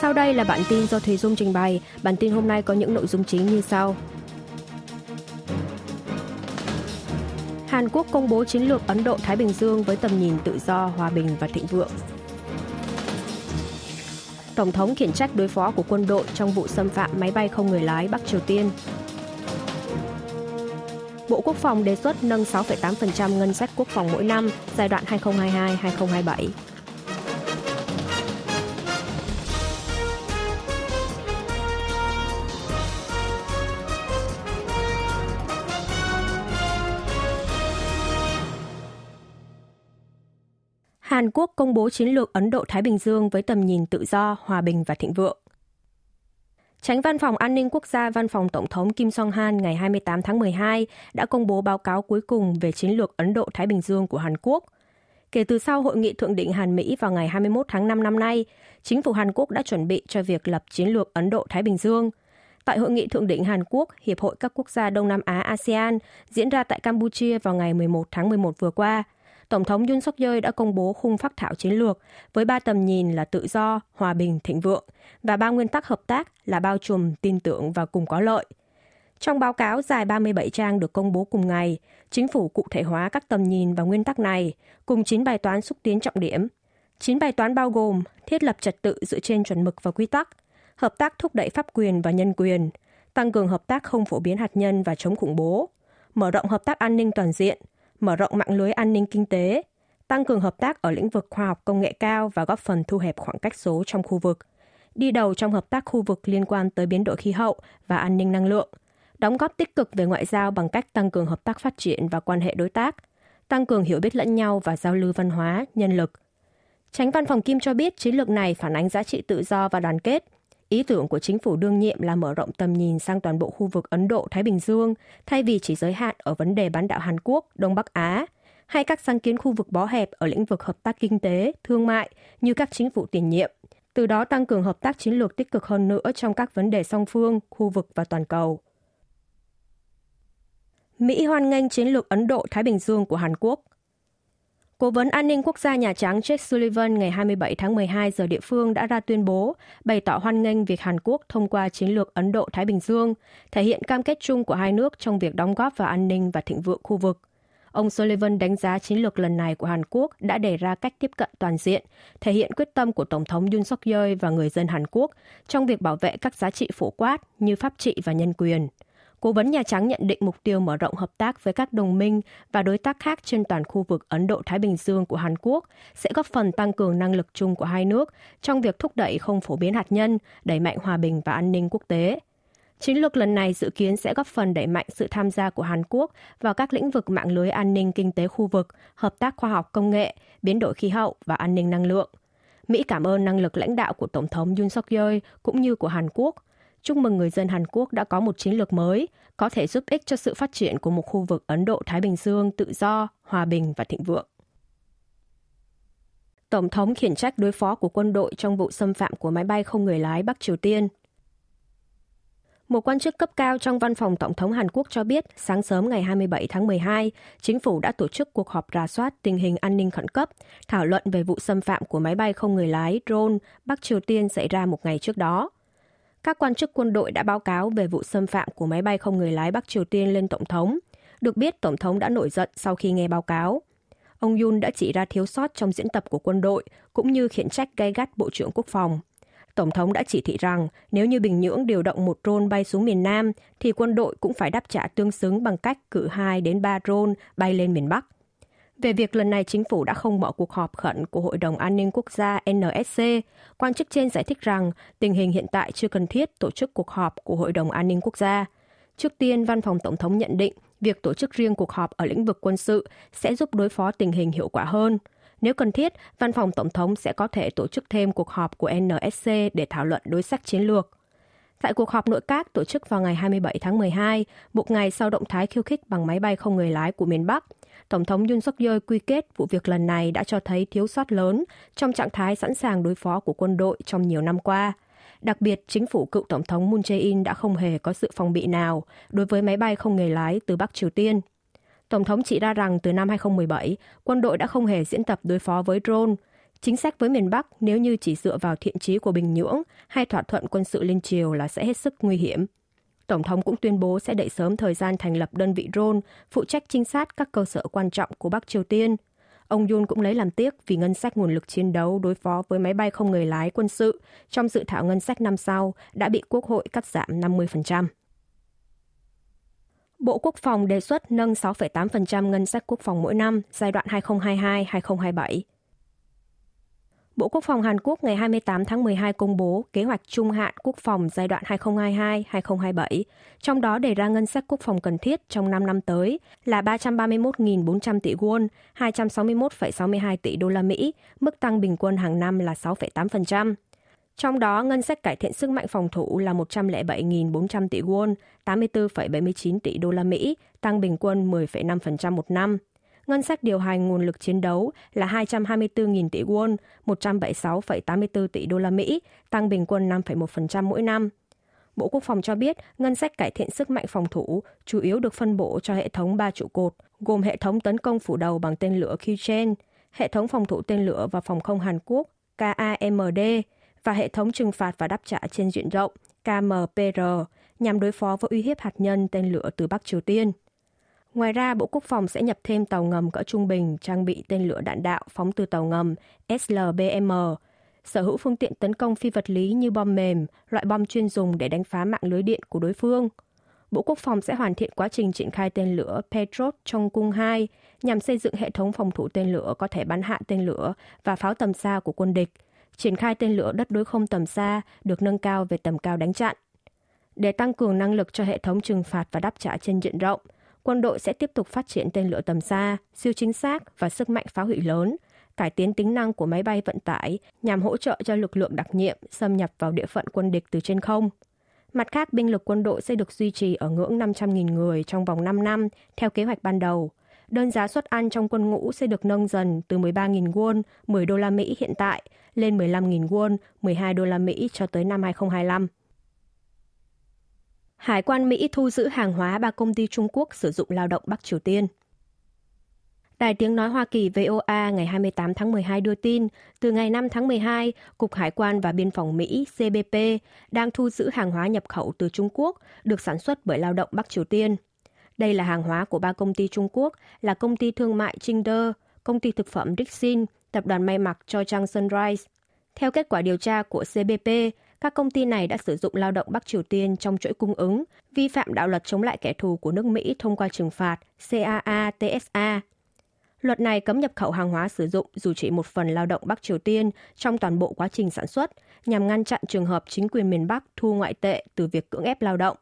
Sau đây là bản tin do Thùy Dung trình bày. Bản tin hôm nay có những nội dung chính như sau. Hàn Quốc công bố chiến lược Ấn Độ-Thái Bình Dương với tầm nhìn tự do, hòa bình và thịnh vượng. Tổng thống khiển trách đối phó của quân đội trong vụ xâm phạm máy bay không người lái Bắc Triều Tiên. Bộ Quốc phòng đề xuất nâng 6,8% ngân sách quốc phòng mỗi năm giai đoạn 2022-2027. Hàn Quốc công bố chiến lược Ấn Độ-Thái Bình Dương với tầm nhìn tự do, hòa bình và thịnh vượng. Tránh Văn phòng An ninh Quốc gia Văn phòng Tổng thống Kim Song-han ngày 28 tháng 12 đã công bố báo cáo cuối cùng về chiến lược Ấn Độ-Thái Bình Dương của Hàn Quốc. Kể từ sau hội nghị thượng đỉnh Hàn Mỹ vào ngày 21 tháng 5 năm nay, chính phủ Hàn Quốc đã chuẩn bị cho việc lập chiến lược Ấn Độ-Thái Bình Dương. Tại hội nghị thượng đỉnh Hàn Quốc, Hiệp hội các quốc gia Đông Nam Á ASEAN diễn ra tại Campuchia vào ngày 11 tháng 11 vừa qua – Tổng thống Yoon suk yeol đã công bố khung phát thảo chiến lược với ba tầm nhìn là tự do, hòa bình, thịnh vượng và ba nguyên tắc hợp tác là bao trùm, tin tưởng và cùng có lợi. Trong báo cáo dài 37 trang được công bố cùng ngày, chính phủ cụ thể hóa các tầm nhìn và nguyên tắc này cùng 9 bài toán xúc tiến trọng điểm. 9 bài toán bao gồm thiết lập trật tự dựa trên chuẩn mực và quy tắc, hợp tác thúc đẩy pháp quyền và nhân quyền, tăng cường hợp tác không phổ biến hạt nhân và chống khủng bố, mở rộng hợp tác an ninh toàn diện, mở rộng mạng lưới an ninh kinh tế, tăng cường hợp tác ở lĩnh vực khoa học công nghệ cao và góp phần thu hẹp khoảng cách số trong khu vực, đi đầu trong hợp tác khu vực liên quan tới biến đổi khí hậu và an ninh năng lượng, đóng góp tích cực về ngoại giao bằng cách tăng cường hợp tác phát triển và quan hệ đối tác, tăng cường hiểu biết lẫn nhau và giao lưu văn hóa, nhân lực. Tránh văn phòng Kim cho biết chiến lược này phản ánh giá trị tự do và đoàn kết – Ý tưởng của chính phủ đương nhiệm là mở rộng tầm nhìn sang toàn bộ khu vực Ấn Độ-Thái Bình Dương, thay vì chỉ giới hạn ở vấn đề bán đảo Hàn Quốc, Đông Bắc Á, hay các sáng kiến khu vực bó hẹp ở lĩnh vực hợp tác kinh tế, thương mại như các chính phủ tiền nhiệm. Từ đó tăng cường hợp tác chiến lược tích cực hơn nữa trong các vấn đề song phương, khu vực và toàn cầu. Mỹ hoan nghênh chiến lược Ấn Độ-Thái Bình Dương của Hàn Quốc. Cố vấn an ninh quốc gia Nhà Trắng Jake Sullivan ngày 27 tháng 12 giờ địa phương đã ra tuyên bố bày tỏ hoan nghênh việc Hàn Quốc thông qua chiến lược Ấn Độ-Thái Bình Dương, thể hiện cam kết chung của hai nước trong việc đóng góp vào an ninh và thịnh vượng khu vực. Ông Sullivan đánh giá chiến lược lần này của Hàn Quốc đã đề ra cách tiếp cận toàn diện, thể hiện quyết tâm của Tổng thống Yoon suk yeol và người dân Hàn Quốc trong việc bảo vệ các giá trị phổ quát như pháp trị và nhân quyền. Cố vấn Nhà Trắng nhận định mục tiêu mở rộng hợp tác với các đồng minh và đối tác khác trên toàn khu vực Ấn Độ-Thái Bình Dương của Hàn Quốc sẽ góp phần tăng cường năng lực chung của hai nước trong việc thúc đẩy không phổ biến hạt nhân, đẩy mạnh hòa bình và an ninh quốc tế. Chiến lược lần này dự kiến sẽ góp phần đẩy mạnh sự tham gia của Hàn Quốc vào các lĩnh vực mạng lưới an ninh kinh tế khu vực, hợp tác khoa học công nghệ, biến đổi khí hậu và an ninh năng lượng. Mỹ cảm ơn năng lực lãnh đạo của Tổng thống Yoon suk yeol cũng như của Hàn Quốc – chúc mừng người dân Hàn Quốc đã có một chiến lược mới, có thể giúp ích cho sự phát triển của một khu vực Ấn Độ-Thái Bình Dương tự do, hòa bình và thịnh vượng. Tổng thống khiển trách đối phó của quân đội trong vụ xâm phạm của máy bay không người lái Bắc Triều Tiên. Một quan chức cấp cao trong văn phòng Tổng thống Hàn Quốc cho biết sáng sớm ngày 27 tháng 12, chính phủ đã tổ chức cuộc họp rà soát tình hình an ninh khẩn cấp, thảo luận về vụ xâm phạm của máy bay không người lái drone Bắc Triều Tiên xảy ra một ngày trước đó các quan chức quân đội đã báo cáo về vụ xâm phạm của máy bay không người lái Bắc Triều Tiên lên Tổng thống. Được biết, Tổng thống đã nổi giận sau khi nghe báo cáo. Ông Yun đã chỉ ra thiếu sót trong diễn tập của quân đội, cũng như khiển trách gay gắt Bộ trưởng Quốc phòng. Tổng thống đã chỉ thị rằng nếu như Bình Nhưỡng điều động một drone bay xuống miền Nam, thì quân đội cũng phải đáp trả tương xứng bằng cách cử 2 đến 3 drone bay lên miền Bắc. Về việc lần này chính phủ đã không mở cuộc họp khẩn của Hội đồng An ninh Quốc gia NSC, quan chức trên giải thích rằng tình hình hiện tại chưa cần thiết tổ chức cuộc họp của Hội đồng An ninh Quốc gia. Trước tiên, Văn phòng Tổng thống nhận định việc tổ chức riêng cuộc họp ở lĩnh vực quân sự sẽ giúp đối phó tình hình hiệu quả hơn. Nếu cần thiết, Văn phòng Tổng thống sẽ có thể tổ chức thêm cuộc họp của NSC để thảo luận đối sách chiến lược. Tại cuộc họp nội các tổ chức vào ngày 27 tháng 12, một ngày sau động thái khiêu khích bằng máy bay không người lái của miền Bắc, Tổng thống Yoon suk yeol quy kết vụ việc lần này đã cho thấy thiếu sót lớn trong trạng thái sẵn sàng đối phó của quân đội trong nhiều năm qua. Đặc biệt, chính phủ cựu Tổng thống Moon Jae-in đã không hề có sự phòng bị nào đối với máy bay không người lái từ Bắc Triều Tiên. Tổng thống chỉ ra rằng từ năm 2017, quân đội đã không hề diễn tập đối phó với drone. Chính sách với miền Bắc nếu như chỉ dựa vào thiện chí của Bình Nhưỡng hay thỏa thuận quân sự liên triều là sẽ hết sức nguy hiểm. Tổng thống cũng tuyên bố sẽ đẩy sớm thời gian thành lập đơn vị drone phụ trách trinh sát các cơ sở quan trọng của Bắc Triều Tiên. Ông Yun cũng lấy làm tiếc vì ngân sách nguồn lực chiến đấu đối phó với máy bay không người lái quân sự trong dự thảo ngân sách năm sau đã bị Quốc hội cắt giảm 50%. Bộ Quốc phòng đề xuất nâng 6,8% ngân sách quốc phòng mỗi năm giai đoạn 2022-2027. Bộ Quốc phòng Hàn Quốc ngày 28 tháng 12 công bố kế hoạch trung hạn quốc phòng giai đoạn 2022-2027, trong đó đề ra ngân sách quốc phòng cần thiết trong 5 năm tới là 331.400 tỷ won, 261,62 tỷ đô la Mỹ, mức tăng bình quân hàng năm là 6,8%. Trong đó, ngân sách cải thiện sức mạnh phòng thủ là 107.400 tỷ won, 84,79 tỷ đô la Mỹ, tăng bình quân 10,5% một năm. Ngân sách điều hành nguồn lực chiến đấu là 224.000 tỷ won, 176,84 tỷ đô la Mỹ, tăng bình quân 5,1% mỗi năm. Bộ Quốc phòng cho biết ngân sách cải thiện sức mạnh phòng thủ chủ yếu được phân bổ cho hệ thống ba trụ cột, gồm hệ thống tấn công phủ đầu bằng tên lửa Kyuchen, hệ thống phòng thủ tên lửa và phòng không Hàn Quốc KAMD và hệ thống trừng phạt và đáp trả trên diện rộng KMPR nhằm đối phó với uy hiếp hạt nhân tên lửa từ Bắc Triều Tiên. Ngoài ra, Bộ Quốc phòng sẽ nhập thêm tàu ngầm cỡ trung bình trang bị tên lửa đạn đạo phóng từ tàu ngầm SLBM, sở hữu phương tiện tấn công phi vật lý như bom mềm, loại bom chuyên dùng để đánh phá mạng lưới điện của đối phương. Bộ Quốc phòng sẽ hoàn thiện quá trình triển khai tên lửa Petrot trong cung 2 nhằm xây dựng hệ thống phòng thủ tên lửa có thể bắn hạ tên lửa và pháo tầm xa của quân địch. Triển khai tên lửa đất đối không tầm xa được nâng cao về tầm cao đánh chặn. Để tăng cường năng lực cho hệ thống trừng phạt và đáp trả trên diện rộng, quân đội sẽ tiếp tục phát triển tên lửa tầm xa, siêu chính xác và sức mạnh phá hủy lớn, cải tiến tính năng của máy bay vận tải nhằm hỗ trợ cho lực lượng đặc nhiệm xâm nhập vào địa phận quân địch từ trên không. Mặt khác, binh lực quân đội sẽ được duy trì ở ngưỡng 500.000 người trong vòng 5 năm theo kế hoạch ban đầu. Đơn giá suất ăn trong quân ngũ sẽ được nâng dần từ 13.000 won, 10 đô la Mỹ hiện tại, lên 15.000 won, 12 đô la Mỹ cho tới năm 2025. Hải quan Mỹ thu giữ hàng hóa ba công ty Trung Quốc sử dụng lao động Bắc Triều Tiên. Đài tiếng nói Hoa Kỳ VOA ngày 28 tháng 12 đưa tin, từ ngày 5 tháng 12, Cục Hải quan và Biên phòng Mỹ CBP đang thu giữ hàng hóa nhập khẩu từ Trung Quốc được sản xuất bởi lao động Bắc Triều Tiên. Đây là hàng hóa của ba công ty Trung Quốc là công ty thương mại Trinh-đơ, công ty thực phẩm Dixin, tập đoàn may mặc cho Trang Sunrise. Theo kết quả điều tra của CBP, các công ty này đã sử dụng lao động Bắc Triều Tiên trong chuỗi cung ứng, vi phạm đạo luật chống lại kẻ thù của nước Mỹ thông qua trừng phạt CAA-TSA. Luật này cấm nhập khẩu hàng hóa sử dụng dù chỉ một phần lao động Bắc Triều Tiên trong toàn bộ quá trình sản xuất, nhằm ngăn chặn trường hợp chính quyền miền Bắc thu ngoại tệ từ việc cưỡng ép lao động.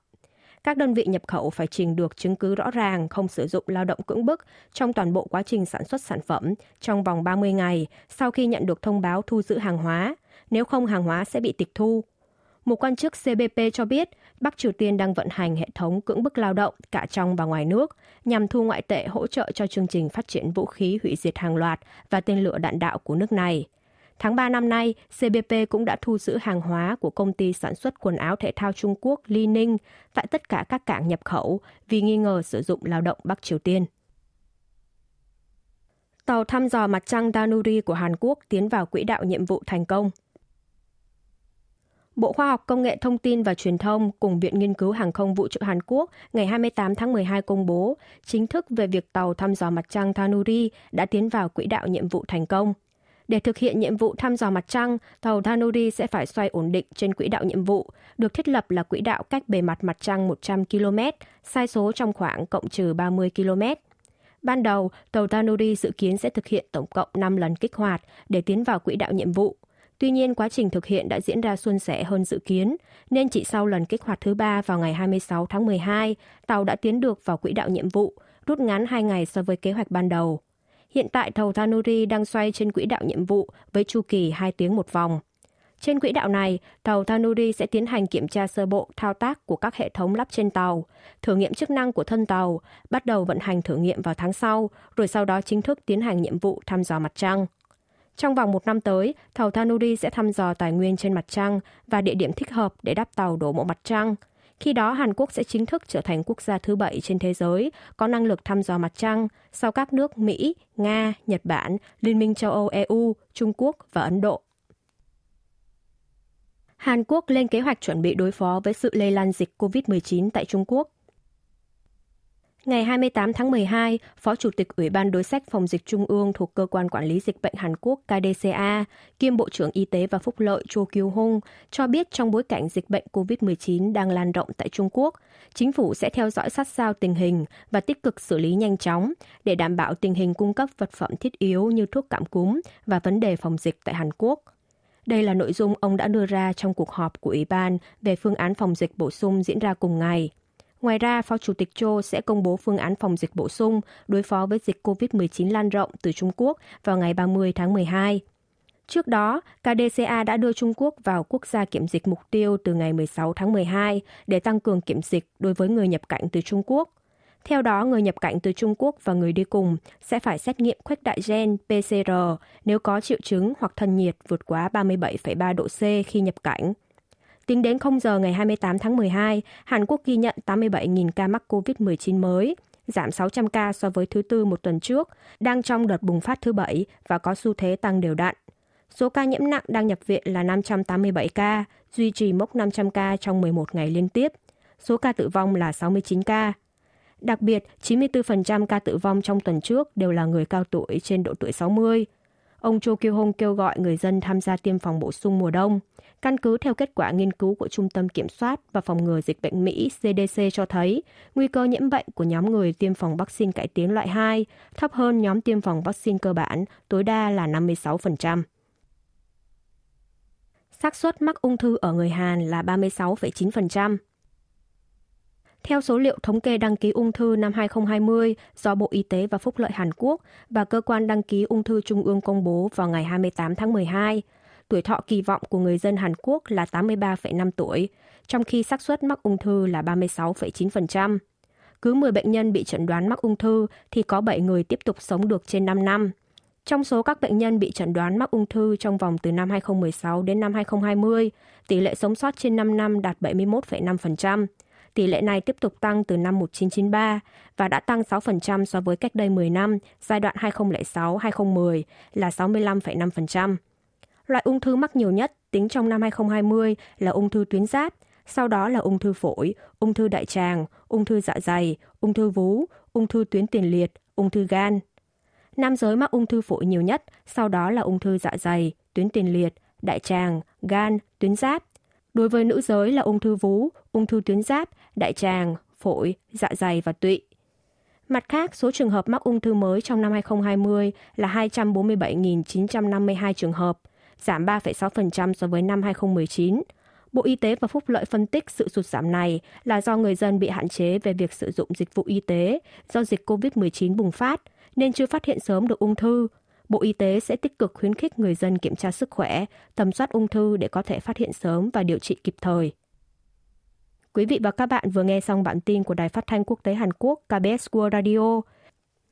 Các đơn vị nhập khẩu phải trình được chứng cứ rõ ràng không sử dụng lao động cưỡng bức trong toàn bộ quá trình sản xuất sản phẩm trong vòng 30 ngày sau khi nhận được thông báo thu giữ hàng hóa – nếu không hàng hóa sẽ bị tịch thu. Một quan chức CBP cho biết Bắc Triều Tiên đang vận hành hệ thống cưỡng bức lao động cả trong và ngoài nước nhằm thu ngoại tệ hỗ trợ cho chương trình phát triển vũ khí hủy diệt hàng loạt và tên lửa đạn đạo của nước này. Tháng 3 năm nay, CBP cũng đã thu giữ hàng hóa của công ty sản xuất quần áo thể thao Trung Quốc Li Ning tại tất cả các cảng nhập khẩu vì nghi ngờ sử dụng lao động Bắc Triều Tiên. Tàu thăm dò mặt trăng Danuri của Hàn Quốc tiến vào quỹ đạo nhiệm vụ thành công. Bộ Khoa học Công nghệ Thông tin và Truyền thông cùng Viện Nghiên cứu Hàng không Vũ trụ Hàn Quốc ngày 28 tháng 12 công bố chính thức về việc tàu thăm dò mặt trăng Thanuri đã tiến vào quỹ đạo nhiệm vụ thành công. Để thực hiện nhiệm vụ thăm dò mặt trăng, tàu Thanuri sẽ phải xoay ổn định trên quỹ đạo nhiệm vụ, được thiết lập là quỹ đạo cách bề mặt mặt trăng 100 km, sai số trong khoảng cộng trừ 30 km. Ban đầu, tàu Thanuri dự kiến sẽ thực hiện tổng cộng 5 lần kích hoạt để tiến vào quỹ đạo nhiệm vụ – Tuy nhiên, quá trình thực hiện đã diễn ra suôn sẻ hơn dự kiến, nên chỉ sau lần kích hoạt thứ ba vào ngày 26 tháng 12, tàu đã tiến được vào quỹ đạo nhiệm vụ, rút ngắn 2 ngày so với kế hoạch ban đầu. Hiện tại tàu Tanuri đang xoay trên quỹ đạo nhiệm vụ với chu kỳ 2 tiếng một vòng. Trên quỹ đạo này, tàu Tanuri sẽ tiến hành kiểm tra sơ bộ thao tác của các hệ thống lắp trên tàu, thử nghiệm chức năng của thân tàu, bắt đầu vận hành thử nghiệm vào tháng sau, rồi sau đó chính thức tiến hành nhiệm vụ thăm dò mặt trăng. Trong vòng một năm tới, tàu Thanuri sẽ thăm dò tài nguyên trên mặt trăng và địa điểm thích hợp để đáp tàu đổ bộ mặt trăng. Khi đó, Hàn Quốc sẽ chính thức trở thành quốc gia thứ bảy trên thế giới có năng lực thăm dò mặt trăng sau các nước Mỹ, Nga, Nhật Bản, Liên minh châu Âu EU, Trung Quốc và Ấn Độ. Hàn Quốc lên kế hoạch chuẩn bị đối phó với sự lây lan dịch COVID-19 tại Trung Quốc. Ngày 28 tháng 12, Phó Chủ tịch Ủy ban Đối sách Phòng dịch Trung ương thuộc Cơ quan Quản lý Dịch bệnh Hàn Quốc KDCA, kiêm Bộ trưởng Y tế và Phúc lợi Cho Kyu-hung cho biết trong bối cảnh dịch bệnh COVID-19 đang lan rộng tại Trung Quốc, chính phủ sẽ theo dõi sát sao tình hình và tích cực xử lý nhanh chóng để đảm bảo tình hình cung cấp vật phẩm thiết yếu như thuốc cảm cúm và vấn đề phòng dịch tại Hàn Quốc. Đây là nội dung ông đã đưa ra trong cuộc họp của Ủy ban về phương án phòng dịch bổ sung diễn ra cùng ngày. Ngoài ra, Phó Chủ tịch Cho sẽ công bố phương án phòng dịch bổ sung đối phó với dịch COVID-19 lan rộng từ Trung Quốc vào ngày 30 tháng 12. Trước đó, KDCA đã đưa Trung Quốc vào quốc gia kiểm dịch mục tiêu từ ngày 16 tháng 12 để tăng cường kiểm dịch đối với người nhập cảnh từ Trung Quốc. Theo đó, người nhập cảnh từ Trung Quốc và người đi cùng sẽ phải xét nghiệm khuếch đại gen PCR nếu có triệu chứng hoặc thân nhiệt vượt quá 37,3 độ C khi nhập cảnh. Tính đến 0 giờ ngày 28 tháng 12, Hàn Quốc ghi nhận 87.000 ca mắc COVID-19 mới, giảm 600 ca so với thứ tư một tuần trước, đang trong đợt bùng phát thứ bảy và có xu thế tăng đều đặn. Số ca nhiễm nặng đang nhập viện là 587 ca, duy trì mốc 500 ca trong 11 ngày liên tiếp. Số ca tử vong là 69 ca. Đặc biệt, 94% ca tử vong trong tuần trước đều là người cao tuổi trên độ tuổi 60. Ông Cho Kyu Hong kêu gọi người dân tham gia tiêm phòng bổ sung mùa đông. Căn cứ theo kết quả nghiên cứu của Trung tâm Kiểm soát và Phòng ngừa Dịch bệnh Mỹ CDC cho thấy, nguy cơ nhiễm bệnh của nhóm người tiêm phòng vaccine cải tiến loại 2 thấp hơn nhóm tiêm phòng vaccine cơ bản, tối đa là 56%. xác suất mắc ung thư ở người Hàn là 36,9%. Theo số liệu thống kê đăng ký ung thư năm 2020 do Bộ Y tế và Phúc lợi Hàn Quốc và Cơ quan đăng ký ung thư Trung ương công bố vào ngày 28 tháng 12, tuổi thọ kỳ vọng của người dân Hàn Quốc là 83,5 tuổi, trong khi xác suất mắc ung thư là 36,9%. Cứ 10 bệnh nhân bị chẩn đoán mắc ung thư thì có 7 người tiếp tục sống được trên 5 năm. Trong số các bệnh nhân bị chẩn đoán mắc ung thư trong vòng từ năm 2016 đến năm 2020, tỷ lệ sống sót trên 5 năm đạt 71,5%. Tỷ lệ này tiếp tục tăng từ năm 1993 và đã tăng 6% so với cách đây 10 năm, giai đoạn 2006-2010 là 65,5%. Loại ung thư mắc nhiều nhất tính trong năm 2020 là ung thư tuyến giáp, sau đó là ung thư phổi, ung thư đại tràng, ung thư dạ dày, ung thư vú, ung thư tuyến tiền liệt, ung thư gan. Nam giới mắc ung thư phổi nhiều nhất, sau đó là ung thư dạ dày, tuyến tiền liệt, đại tràng, gan, tuyến giáp. Đối với nữ giới là ung thư vú, ung thư tuyến giáp, đại tràng, phổi, dạ dày và tụy. Mặt khác, số trường hợp mắc ung thư mới trong năm 2020 là 247.952 trường hợp, giảm 3,6% so với năm 2019. Bộ Y tế và Phúc lợi phân tích sự sụt giảm này là do người dân bị hạn chế về việc sử dụng dịch vụ y tế do dịch COVID-19 bùng phát, nên chưa phát hiện sớm được ung thư. Bộ Y tế sẽ tích cực khuyến khích người dân kiểm tra sức khỏe, tầm soát ung thư để có thể phát hiện sớm và điều trị kịp thời. Quý vị và các bạn vừa nghe xong bản tin của Đài Phát thanh Quốc tế Hàn Quốc KBS World Radio.